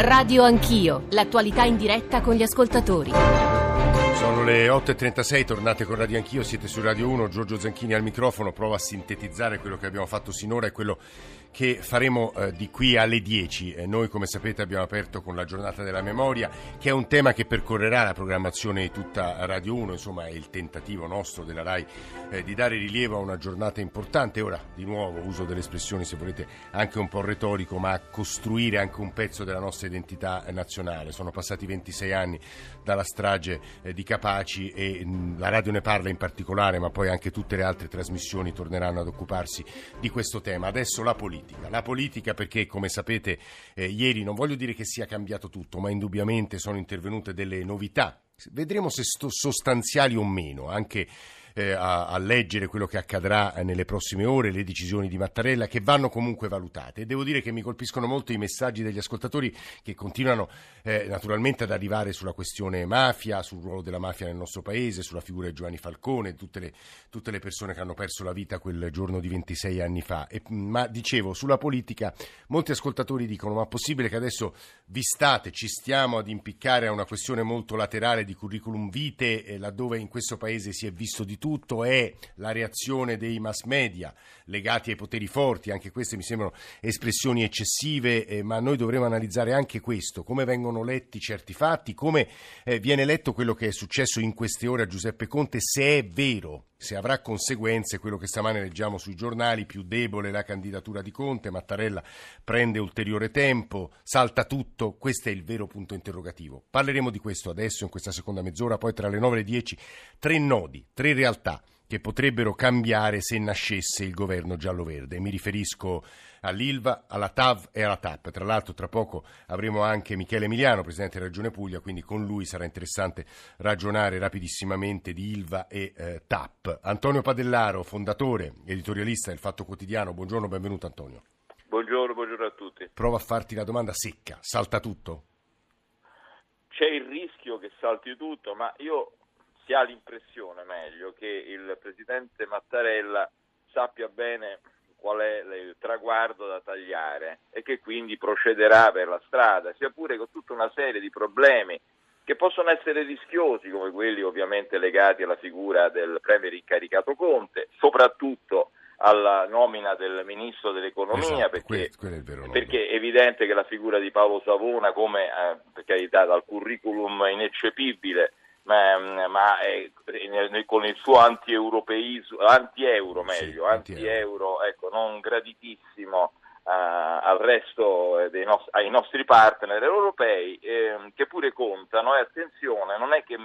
Radio Anch'io, l'attualità in diretta con gli ascoltatori. Sono le 8.36, tornate con Radio Anch'io, siete su Radio 1, Giorgio Zanchini al microfono, provo a sintetizzare quello che abbiamo fatto sinora e quello che faremo eh, di qui alle 10. Eh, noi, come sapete, abbiamo aperto con la giornata della memoria, che è un tema che percorrerà la programmazione di tutta Radio 1, insomma è il tentativo nostro della RAI eh, di dare rilievo a una giornata importante. Ora, di nuovo, uso delle espressioni, se volete, anche un po' retorico, ma a costruire anche un pezzo della nostra identità nazionale. Sono passati 26 anni dalla strage eh, di Capaci e mh, la radio ne parla in particolare, ma poi anche tutte le altre trasmissioni torneranno ad occuparsi di questo tema. Adesso la politica politica. La politica perché, come sapete, eh, ieri non voglio dire che sia cambiato tutto, ma indubbiamente sono intervenute delle novità. Vedremo se sostanziali o meno, anche eh, a, a, leggere quello che accadrà eh, nelle prossime ore, le decisioni di Mattarella che vanno comunque valutate. E devo dire che mi colpiscono molto i messaggi degli ascoltatori che continuano eh, naturalmente ad arrivare sulla questione mafia, sul ruolo della mafia nel nostro paese, sulla figura di Giovanni Falcone, tutte le, tutte le persone che hanno perso la vita quel giorno di 26 anni fa. E, ma dicevo, sulla politica molti ascoltatori dicono ma è possibile che adesso vi state, ci stiamo ad impiccare a una questione molto laterale di curriculum vitae, eh, laddove in questo paese si è visto di tutto tutto è la reazione dei mass media legati ai poteri forti, anche queste mi sembrano espressioni eccessive, eh, ma noi dovremo analizzare anche questo, come vengono letti certi fatti, come eh, viene letto quello che è successo in queste ore a Giuseppe Conte, se è vero se avrà conseguenze quello che stamane leggiamo sui giornali, più debole la candidatura di Conte, Mattarella prende ulteriore tempo, salta tutto, questo è il vero punto interrogativo. Parleremo di questo adesso in questa seconda mezz'ora, poi tra le 9 e le 10, tre nodi, tre realtà che potrebbero cambiare se nascesse il governo giallo-verde. Mi riferisco all'ILVA, alla TAV e alla TAP. Tra l'altro tra poco avremo anche Michele Emiliano, Presidente della Regione Puglia, quindi con lui sarà interessante ragionare rapidissimamente di ILVA e eh, TAP. Antonio Padellaro, fondatore, editorialista del Fatto Quotidiano, buongiorno, benvenuto Antonio. Buongiorno, buongiorno a tutti. Prova a farti la domanda secca, salta tutto? C'è il rischio che salti tutto, ma io si ha l'impressione, meglio, che il presidente Mattarella sappia bene qual è il traguardo da tagliare e che quindi procederà per la strada, sia pure con tutta una serie di problemi che possono essere rischiosi, come quelli ovviamente legati alla figura del Premier incaricato Conte, soprattutto alla nomina del Ministro dell'Economia, esatto, perché, è perché, è evidente che la figura di Paolo Savona, come eh, per carità dal curriculum ineccepibile, ma, ma è, con il suo anti-europeismo, anti-euro meglio, sì, anti-euro, ecco, non graditissimo uh, al resto dei nostri, ai nostri partner europei, eh, che pure contano, e attenzione, non è che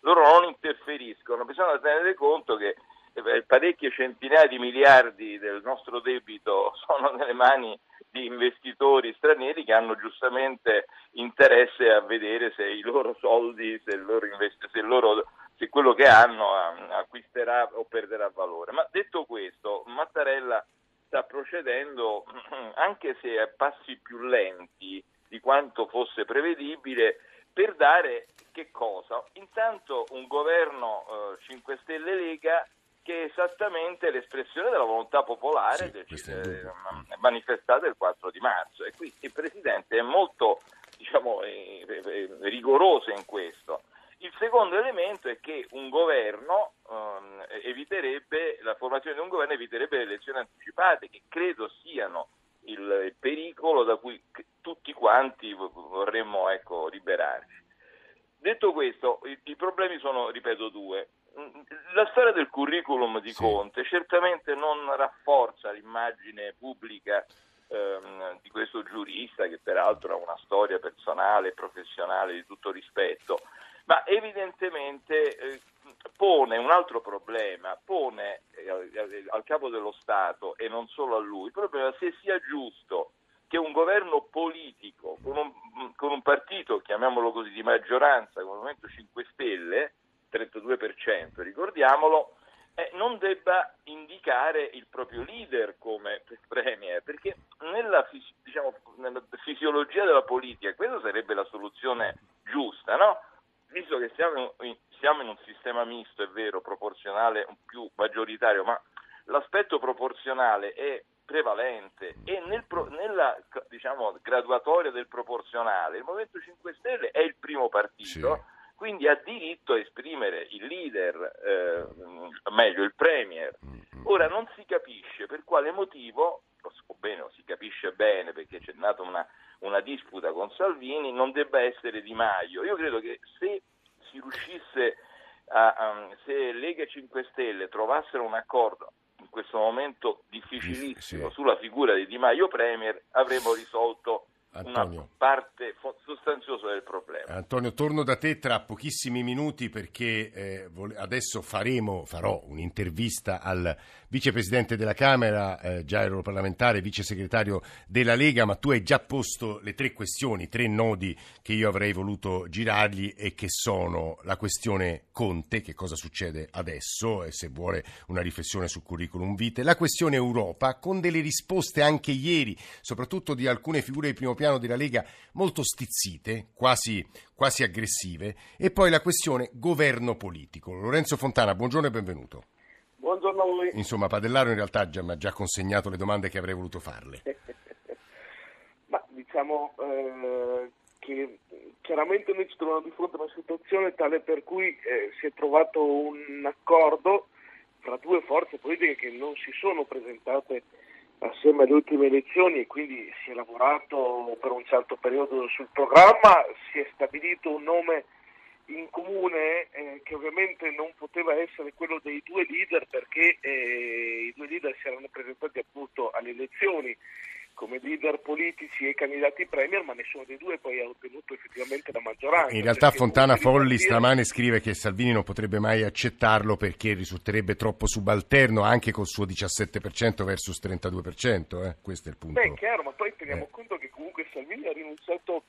loro non interferiscono, bisogna tenere conto che eh, parecchie centinaia di miliardi del nostro debito sono nelle mani di investitori stranieri che hanno giustamente interesse a vedere se i loro soldi, se, loro invest- se, loro, se quello che hanno acquisterà o perderà valore. Ma detto questo, Mattarella sta procedendo, anche se a passi più lenti di quanto fosse prevedibile, per dare che cosa? Intanto un governo eh, 5 Stelle Lega che è esattamente l'espressione della volontà popolare sì, del, eh, manifestata il 4 di marzo e qui il Presidente è molto diciamo, eh, eh, rigoroso in questo. Il secondo elemento è che un governo ehm, eviterebbe, la formazione di un governo eviterebbe le elezioni anticipate, che credo siano il, il pericolo da cui tutti quanti vorremmo ecco, liberarci. Detto questo, i, i problemi sono, ripeto, due la storia del curriculum di sì. Conte certamente non rafforza l'immagine pubblica ehm, di questo giurista che peraltro ha una storia personale e professionale di tutto rispetto, ma evidentemente eh, pone un altro problema, pone eh, al capo dello Stato e non solo a lui, il problema se sia giusto che un governo politico con un, con un partito, chiamiamolo così, di maggioranza, come il Movimento 5 Stelle, 32%, ricordiamolo, eh, non debba indicare il proprio leader come premier, perché nella, diciamo, nella, fisiologia della politica questa sarebbe la soluzione giusta, no? visto che siamo in, siamo in un sistema misto, è vero, proporzionale, più maggioritario, ma l'aspetto proporzionale è prevalente e nel, nella diciamo, graduatoria del proporzionale, il Movimento 5 Stelle è il primo partito. Sì quindi ha diritto a esprimere il leader, eh, meglio il premier. Mm-hmm. Ora non si capisce per quale motivo, o bene, si capisce bene perché c'è nata una, una disputa con Salvini, non debba essere Di Maio. Io credo che se si riuscisse a, um, se Lega e 5 Stelle trovassero un accordo in questo momento difficilissimo sì. sulla figura di Di Maio Premier, avremmo risolto Antonio. una parte sostanziosa del problema. Antonio, torno da te tra pochissimi minuti perché eh, adesso faremo, farò un'intervista al vicepresidente della Camera, eh, già europarlamentare, vice segretario della Lega, ma tu hai già posto le tre questioni, tre nodi che io avrei voluto girargli e che sono la questione Conte, che cosa succede adesso e se vuole una riflessione sul curriculum vitae, la questione Europa, con delle risposte anche ieri, soprattutto di alcune figure di primo piano della Lega molto stizzite, quasi, quasi aggressive, e poi la questione governo politico. Lorenzo Fontana, buongiorno e benvenuto. Buongiorno a voi. Insomma, Padellaro in realtà mi ha già consegnato le domande che avrei voluto farle. Ma diciamo eh, che chiaramente noi ci troviamo di fronte a una situazione tale per cui eh, si è trovato un accordo fra due forze politiche che non si sono presentate assieme alle ultime elezioni e quindi si è lavorato per un certo periodo sul programma, si è stabilito un nome in comune eh, che ovviamente non poteva essere quello dei due leader perché eh, i due leader si erano presentati appunto alle elezioni come leader politici e candidati premier, ma nessuno dei due poi ha ottenuto effettivamente la maggioranza. In realtà Fontana Folli stamane scrive che Salvini non potrebbe mai accettarlo perché risulterebbe troppo subalterno anche col suo 17% versus 32%, eh? questo è il punto. Beh, chiaro, ma poi teniamo eh. conto che comunque Salvini ha rinunciato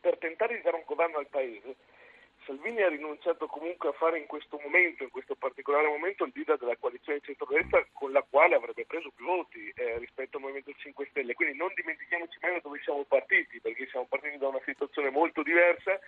per tentare di dare un governo al Paese Salvini ha rinunciato comunque a fare in questo momento, in questo particolare momento, il leader della coalizione di centrodestra con la quale avrebbe preso più voti eh, rispetto al Movimento 5 Stelle. Quindi non dimentichiamoci mai da dove siamo partiti, perché siamo partiti da una situazione molto diversa.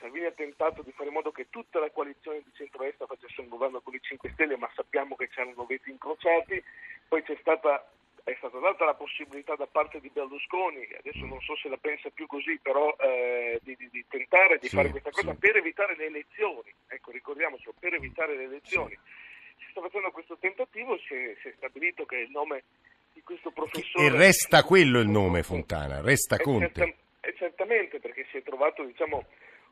Salvini ha tentato di fare in modo che tutta la coalizione di centrodestra facesse un governo con i 5 Stelle, ma sappiamo che c'erano veti incrociati. Poi c'è stata è stata data la possibilità da parte di Berlusconi, adesso non so se la pensa più così, però eh, di, di, di, tentare di sì, fare questa cosa sì. per evitare le elezioni, ecco ricordiamocelo, per evitare le elezioni. Sì. Si sta facendo questo tentativo, si è, si è, stabilito che il nome di questo professore... E resta quello il nome Fontana, resta Conte. Certa, è certamente perché si è trovato diciamo,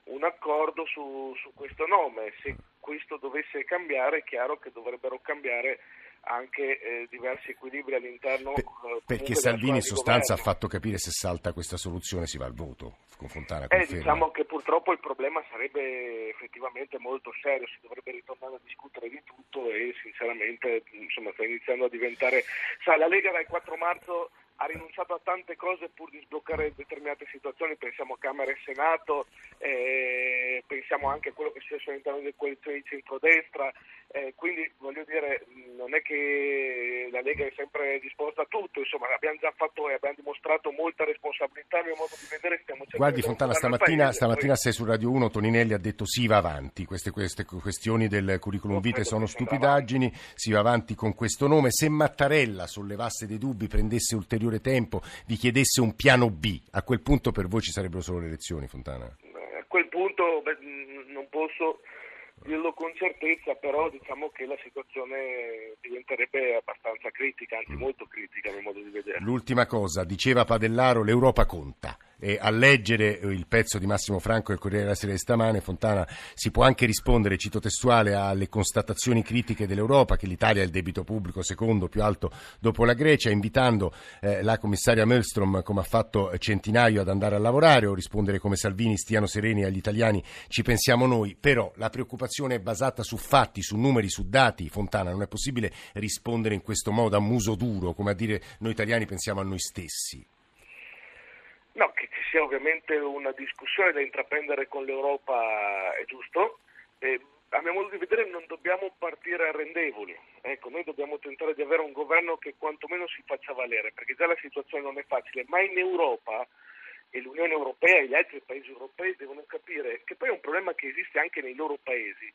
un accordo su, su questo nome, se questo dovesse cambiare è chiaro che dovrebbero cambiare anche eh, diversi equilibri all'interno. Per, eh, perché Salvini in sostanza ha fatto capire se salta questa soluzione si va al voto. Con Fontana eh, diciamo che purtroppo il problema sarebbe effettivamente molto serio, si dovrebbe ritornare a discutere di tutto e sinceramente insomma, sta iniziando a diventare. Sa, la Lega dal 4 marzo ha rinunciato a tante cose pur di sbloccare determinate situazioni, pensiamo a Camera e Senato, eh, pensiamo anche a quello che è successo all'interno delle coalizioni di centrodestra, eh, quindi voglio dire non è che la Lega è sempre disposta a tutto, insomma abbiamo già fatto e abbiamo dimostrato molta responsabilità nel modo di vedere, stiamo cercando Guardi Fontana, stamattina, stamattina sei su Radio 1, Toninelli ha detto si va avanti, queste, queste questioni del curriculum vitae sono stupidaggini, si va avanti con questo nome, se Mattarella sollevasse dei dubbi, prendesse ulteriori ulteriore tempo, vi chiedesse un piano B, a quel punto per voi ci sarebbero solo le elezioni, Fontana? A quel punto beh, non posso dirlo con certezza, però diciamo che la situazione diventerebbe abbastanza critica, anzi molto critica nel modo di vedere. L'ultima cosa, diceva Padellaro, l'Europa conta. E a leggere il pezzo di Massimo Franco del Corriere della Sera di stamane, Fontana si può anche rispondere, cito testuale, alle constatazioni critiche dell'Europa che l'Italia ha il debito pubblico secondo più alto dopo la Grecia, invitando eh, la commissaria Melstrom, come ha fatto Centinaio, ad andare a lavorare o rispondere come Salvini stiano sereni agli italiani, ci pensiamo noi, però la preoccupazione è basata su fatti, su numeri, su dati, Fontana, non è possibile rispondere in questo modo a muso duro, come a dire noi italiani pensiamo a noi stessi. No, che ci sia ovviamente una discussione da intraprendere con l'Europa è giusto. Eh, a mio modo di vedere non dobbiamo partire arrendevoli, ecco, noi dobbiamo tentare di avere un governo che quantomeno si faccia valere, perché già la situazione non è facile, ma in Europa e l'Unione Europea e gli altri paesi europei devono capire che poi è un problema che esiste anche nei loro paesi,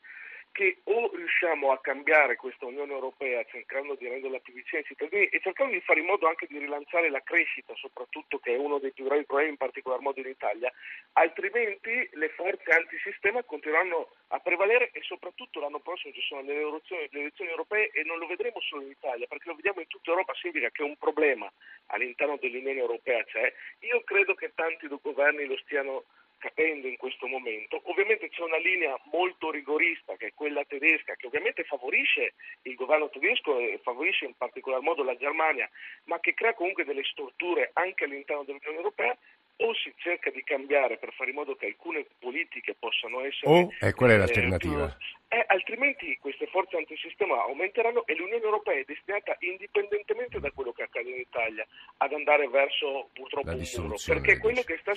che o riusciamo a cambiare questa Unione Europea cercando di renderla più vicina ai cittadini e cercando di fare in modo anche di rilanciare la crescita, soprattutto che è uno dei più gravi problemi in particolar modo in Italia, altrimenti le forze antisistema continueranno a prevalere e soprattutto l'anno prossimo ci sono le elezioni, le elezioni europee e non lo vedremo solo in Italia, perché lo vediamo in tutta Europa, significa che un problema all'interno dell'Unione Europea c'è. Io credo che tanti governi lo stiano capendo in questo momento. Ovviamente c'è una linea molto rigorista che è quella tedesca, che ovviamente favorisce il governo tedesco e favorisce in particolar modo la Germania, ma che crea comunque delle strutture anche all'interno dell'Unione Europea o si cerca di cambiare per fare in modo che alcune politiche possano essere... O, e qual è l'alternativa? Eh, eh, altrimenti queste forze antisistema aumenteranno e l'Unione Europea è destinata, indipendentemente da quello che accade in Italia, ad andare verso purtroppo un muro. Perché quello che, sta,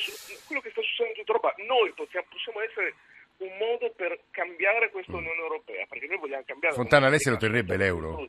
quello che sta succedendo in Europa, noi possiamo, possiamo essere un modo per cambiare questa mm. Unione Europea, perché noi vogliamo cambiare... Fontana, lei se lo terrebbe l'euro?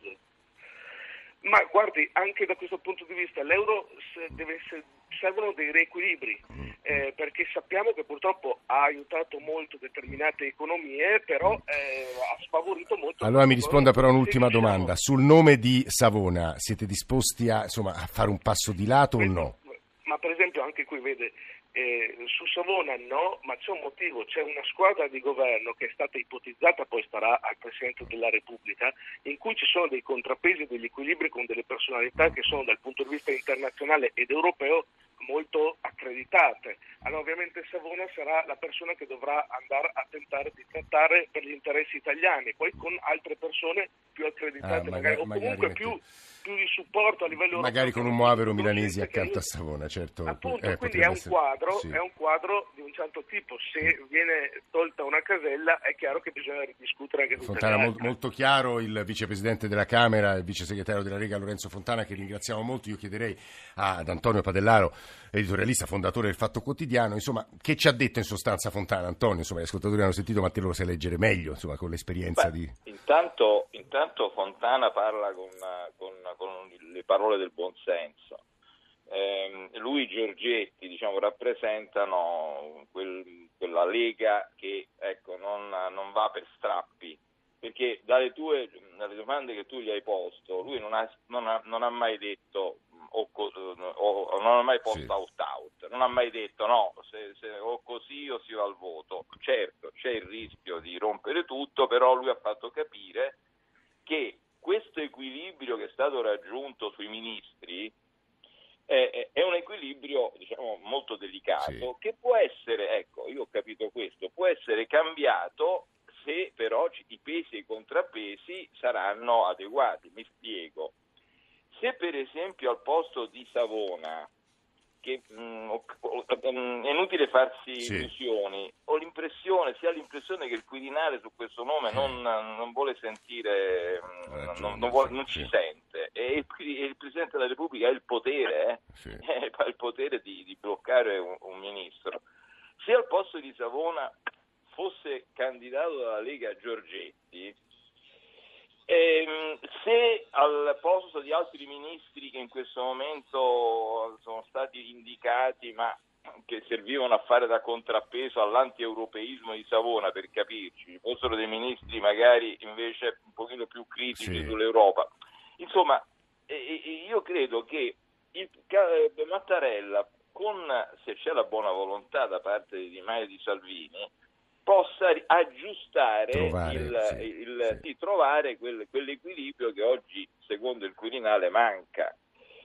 Ma guardi, anche da questo punto di vista l'euro deve essere servono dei reequilibri, mm. eh, perché sappiamo che purtroppo ha aiutato molto determinate economie, però eh, ha sfavorito molto. Allora mi risponda però un'ultima domanda. Sul nome di Savona siete disposti a, insomma, a fare un passo di lato o no? Ma per esempio anche qui vede, eh, su Savona no, ma c'è un motivo, c'è una squadra di governo che è stata ipotizzata, poi starà al Presidente della Repubblica, in cui ci sono dei contrappesi e degli equilibri con delle personalità che sono dal punto di vista internazionale ed europeo molto accreditate. Allora ovviamente Savona sarà la persona che dovrà andare a tentare di trattare per gli interessi italiani, poi con altre persone più accreditate, ah, magari, magari, o comunque più, più, di supporto a livello magari europeo. Magari con un Moavero milanesi accanto a Savona, certo. Appunto, eh, quindi è un, essere... quadro, sì. è un quadro di un certo tipo. Se viene tolta una casella è chiaro che bisogna ridiscutere anche tutte Fontana, molto, molto chiaro, il vicepresidente della Camera, il vice segretario della Lega Lorenzo Fontana, che ringraziamo molto. Io chiederei ad Antonio Padellaro editorialista, fondatore del Fatto Quotidiano, insomma, che ci ha detto in sostanza Fontana, Antonio? Insomma, gli ascoltatori hanno sentito, ma te lo sai leggere meglio, insomma, con l'esperienza Beh, di... Intanto, intanto, Fontana parla con, con, con le parole del buonsenso. Eh, lui e Giorgetti diciamo, rappresentano quel, quella lega che ecco, non, non, va per strappi perché dalle, tue, dalle domande che tu gli hai posto lui non ha, non ha, non ha mai detto o, o, non ha mai posto sì. out-out, non ha mai detto no, se, se, o così o si va al voto. Certo, c'è il rischio di rompere tutto, però lui ha fatto capire che questo equilibrio che è stato raggiunto sui ministri è, è un equilibrio diciamo, molto delicato sì. che può essere, ecco, io ho capito questo, può essere cambiato se però i pesi e i contrappesi saranno adeguati. Mi spiego. Se per esempio al posto di Savona, che mh, mm, mm, è inutile farsi sì. illusioni, ho l'impressione, si ha l'impressione che il Quirinale su questo nome non, non vuole sentire, mm, ragione, non, non, vuole, non sì. ci sente e il, il, Presidente della Repubblica ha il potere, eh? sì. ha il potere di, di bloccare un, un ministro. Se al posto di Savona fosse candidato dalla Lega Giorgetti, Ehm, se al posto di altri ministri che in questo momento sono stati indicati ma che servivano a fare da contrappeso all'anti-europeismo di Savona per capirci, ci fossero dei ministri magari invece un pochino più critici sì. sull'Europa. Insomma, io credo che il, Mattarella, con, se c'è la buona volontà da parte di Di Maio e di Salvini, possa aggiustare, trovare, il, sì, il, sì. Sì, trovare quel, quell'equilibrio che oggi, secondo il Quirinale, manca.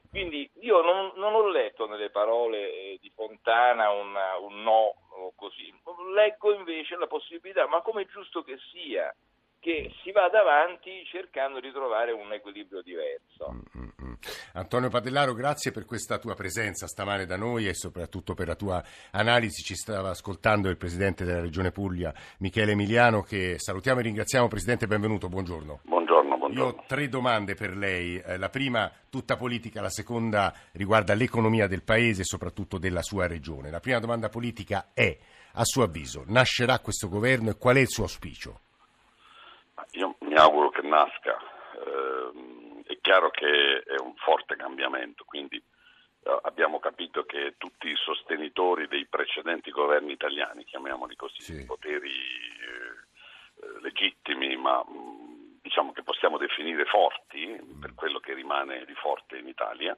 Quindi io non, non ho letto nelle parole eh, di Fontana un, un no o così, leggo invece la possibilità, ma come è giusto che sia, che si vada avanti cercando di trovare un equilibrio diverso. Mm-hmm. Antonio Padellaro, grazie per questa tua presenza stamane da noi e soprattutto per la tua analisi. Ci stava ascoltando il Presidente della Regione Puglia, Michele Emiliano, che salutiamo e ringraziamo. Presidente, benvenuto, buongiorno. Buongiorno, buongiorno. Io ho tre domande per lei. Eh, la prima, tutta politica, la seconda riguarda l'economia del Paese e soprattutto della sua Regione. La prima domanda politica è, a suo avviso, nascerà questo governo e qual è il suo auspicio? Mi auguro che nasca, eh, è chiaro che è un forte cambiamento, quindi eh, abbiamo capito che tutti i sostenitori dei precedenti governi italiani, chiamiamoli così, sì. poteri eh, eh, legittimi, ma mh, diciamo che possiamo definire forti, per quello che rimane di forte in Italia,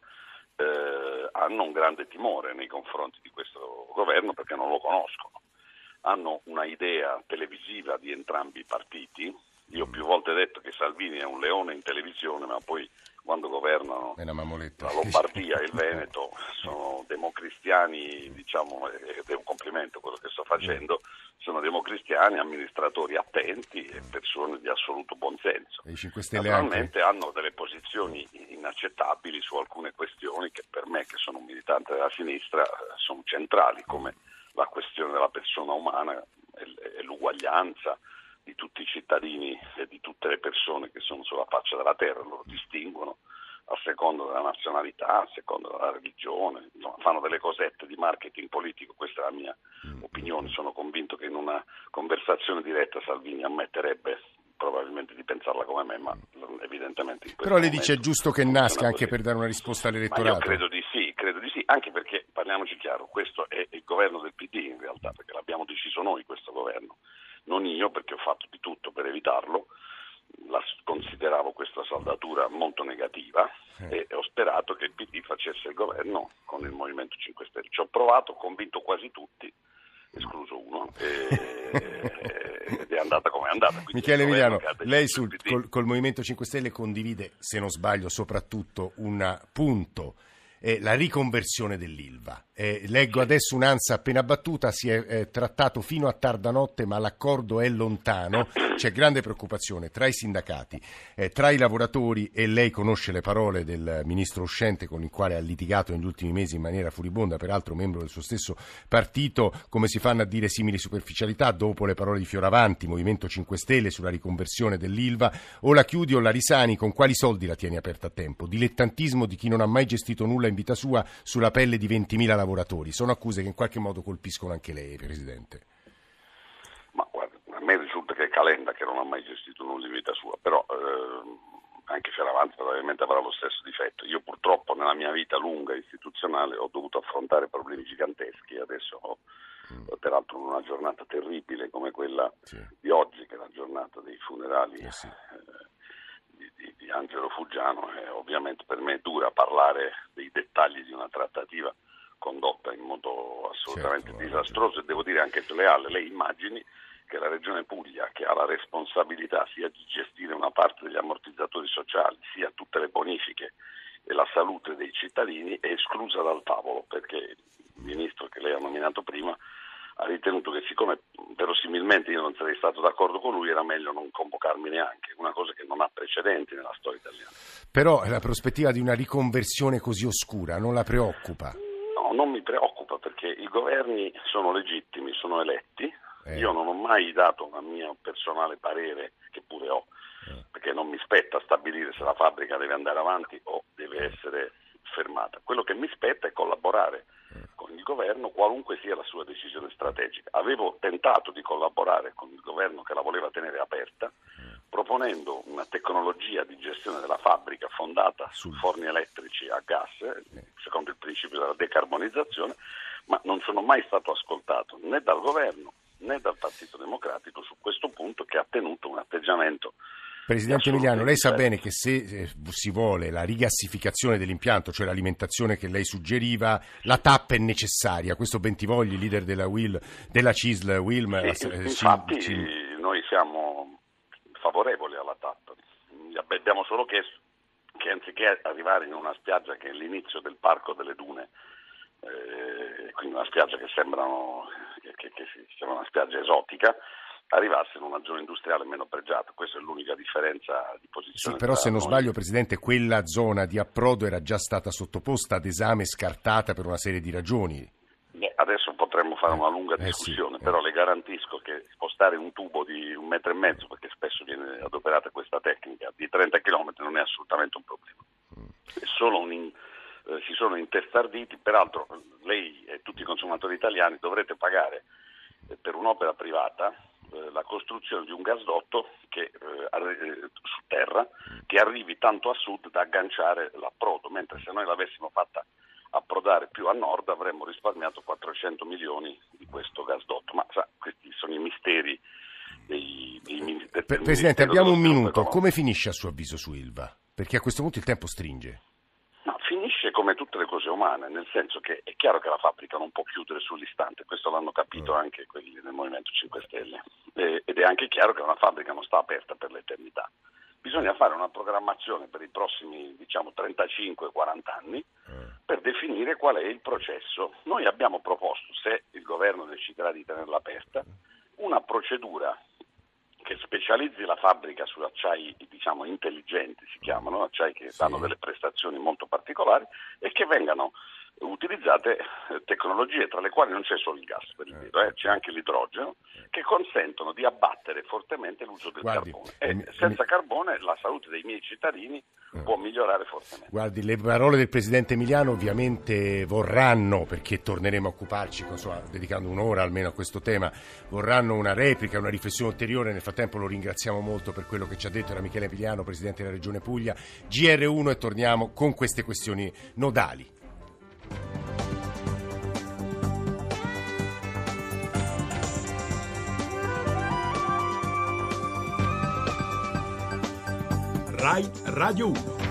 eh, hanno un grande timore nei confronti di questo governo perché non lo conoscono. Hanno una idea televisiva di entrambi i partiti. Io ho più volte detto che Salvini è un leone in televisione, ma poi quando governano la Lombardia e il Veneto sono democristiani, diciamo, ed è un complimento quello che sto facendo, sono democristiani, amministratori attenti e persone di assoluto buonsenso. Naturalmente anche. hanno delle posizioni inaccettabili su alcune questioni che per me, che sono un militante della sinistra, sono centrali, come la questione della persona umana e l'uguaglianza di tutti i cittadini e di tutte le persone che sono sulla faccia della terra, loro distinguono a seconda della nazionalità, a seconda della religione, insomma, fanno delle cosette di marketing politico, questa è la mia mm. opinione, sono convinto che in una conversazione diretta Salvini ammetterebbe probabilmente di pensarla come me, ma evidentemente... Però lei dice è giusto che nasca anche per dare una risposta all'elettorato? Credo di sì, credo di sì, anche perché, parliamoci chiaro, questo è il governo del PD in realtà, perché l'abbiamo deciso noi questo governo non io perché ho fatto di tutto per evitarlo, la consideravo questa saldatura molto negativa eh. e ho sperato che il PD facesse il governo con il Movimento 5 Stelle. Ci ho provato, ho convinto quasi tutti, escluso uno, ed è andata come è andata. Quindi Michele Emiliano, lei sul, col, col Movimento 5 Stelle condivide, se non sbaglio, soprattutto un punto eh, la riconversione dell'Ilva. Eh, leggo adesso un'ansa appena battuta, si è eh, trattato fino a tarda notte ma l'accordo è lontano, c'è grande preoccupazione tra i sindacati, eh, tra i lavoratori e lei conosce le parole del ministro uscente con il quale ha litigato negli ultimi mesi in maniera furibonda, peraltro membro del suo stesso partito, come si fanno a dire simili superficialità dopo le parole di Fioravanti, Movimento 5 Stelle sulla riconversione dell'Ilva, o la chiudi o la risani, con quali soldi la tieni aperta a tempo? Dilettantismo di chi non ha mai gestito nulla in vita sua sulla pelle di 20.000 lavoratori. Sono accuse che in qualche modo colpiscono anche lei, Presidente. Ma guarda, a me risulta che Calenda, che non ha mai gestito nulla in vita sua, però eh, anche Fioravanti probabilmente avrà lo stesso difetto. Io purtroppo nella mia vita lunga istituzionale ho dovuto affrontare problemi giganteschi, adesso ho mm. peraltro in una giornata terribile come quella sì. di oggi, che è la giornata dei funerali. Eh sì. eh, di, di Angelo Fuggiano e ovviamente per me è dura parlare dei dettagli di una trattativa condotta in modo assolutamente certo, disastroso e devo dire anche sleale. Lei immagini che la Regione Puglia, che ha la responsabilità sia di gestire una parte degli ammortizzatori sociali, sia tutte le bonifiche e la salute dei cittadini, è esclusa dal tavolo perché il ministro che lei ha nominato prima ha ritenuto che siccome verosimilmente io non sarei stato d'accordo con lui era meglio non convocarmi neanche, una cosa che non ha precedenti nella storia italiana. Però la prospettiva di una riconversione così oscura non la preoccupa? No, non mi preoccupa perché i governi sono legittimi, sono eletti, eh. io non ho mai dato un mio personale parere, che pure ho, eh. perché non mi spetta stabilire se la fabbrica deve andare avanti o deve essere fermata. Quello che mi spetta è collaborare il governo qualunque sia la sua decisione strategica. Avevo tentato di collaborare con il governo che la voleva tenere aperta proponendo una tecnologia di gestione della fabbrica fondata su forni elettrici a gas, secondo il principio della decarbonizzazione, ma non sono mai stato ascoltato né dal governo né dal Partito Democratico su questo punto che ha tenuto un atteggiamento Presidente Emiliano, lei sa bene che se eh, si vuole la rigassificazione dell'impianto, cioè l'alimentazione che lei suggeriva, la TAP è necessaria. Questo Bentivogli, leader della, Will, della CISL, Wilm... Sì, eh, infatti ci... noi siamo favorevoli alla TAP. Abbiamo solo chiesto che anziché arrivare in una spiaggia che è l'inizio del Parco delle Dune, eh, quindi una spiaggia che sembra, che, che, che sembra una spiaggia esotica, arrivasse in una zona industriale meno pregiata. Questa è l'unica differenza di posizione. Sì, però se non noi. sbaglio, Presidente, quella zona di approdo era già stata sottoposta ad esame scartata per una serie di ragioni. Adesso potremmo fare una lunga discussione, eh sì, però eh. le garantisco che spostare un tubo di un metro e mezzo, perché spesso viene adoperata questa tecnica, di 30 km non è assolutamente un problema. Mm. È solo un in, eh, si sono intestarditi, peraltro lei e tutti i consumatori italiani dovrete pagare eh, per un'opera privata eh, la costruzione di un gasdotto che, eh, eh, su terra che arrivi tanto a sud da agganciare l'approdo, mentre se noi l'avessimo fatta approdare più a nord avremmo risparmiato 400 milioni di questo gasdotto. Ma sa, questi sono i misteri dei, dei, del Presidente, abbiamo un minuto. Come finisce a suo avviso su Ilva? Perché a questo punto il tempo stringe. Finisce come tutte le cose umane, nel senso che è chiaro che la fabbrica non può chiudere sull'istante, questo l'hanno capito mm. anche quelli del Movimento 5 Stelle, eh, ed è anche chiaro che una fabbrica non sta aperta per l'eternità. Bisogna fare una programmazione per i prossimi diciamo, 35-40 anni mm. per definire qual è il processo. Noi abbiamo proposto, se il governo deciderà di tenerla aperta, una procedura che specializzi la fabbrica su acciai diciamo, intelligenti, si chiamano, acciai che danno delle prestazioni molto particolari e che vengano utilizzate eh, tecnologie tra le quali non c'è solo il gas per il vero, eh, c'è anche l'idrogeno che consentono di abbattere fortemente l'uso del Guardi, carbone e mi, senza mi... carbone la salute dei miei cittadini può migliorare fortemente. Guardi, le parole del Presidente Emiliano ovviamente vorranno, perché torneremo a occuparci, insomma, dedicando un'ora almeno a questo tema, vorranno una replica, una riflessione ulteriore, nel frattempo lo ringraziamo molto per quello che ci ha detto, era Michele Emiliano, Presidente della Regione Puglia, GR1 e torniamo con queste questioni nodali. Rai Radio 1.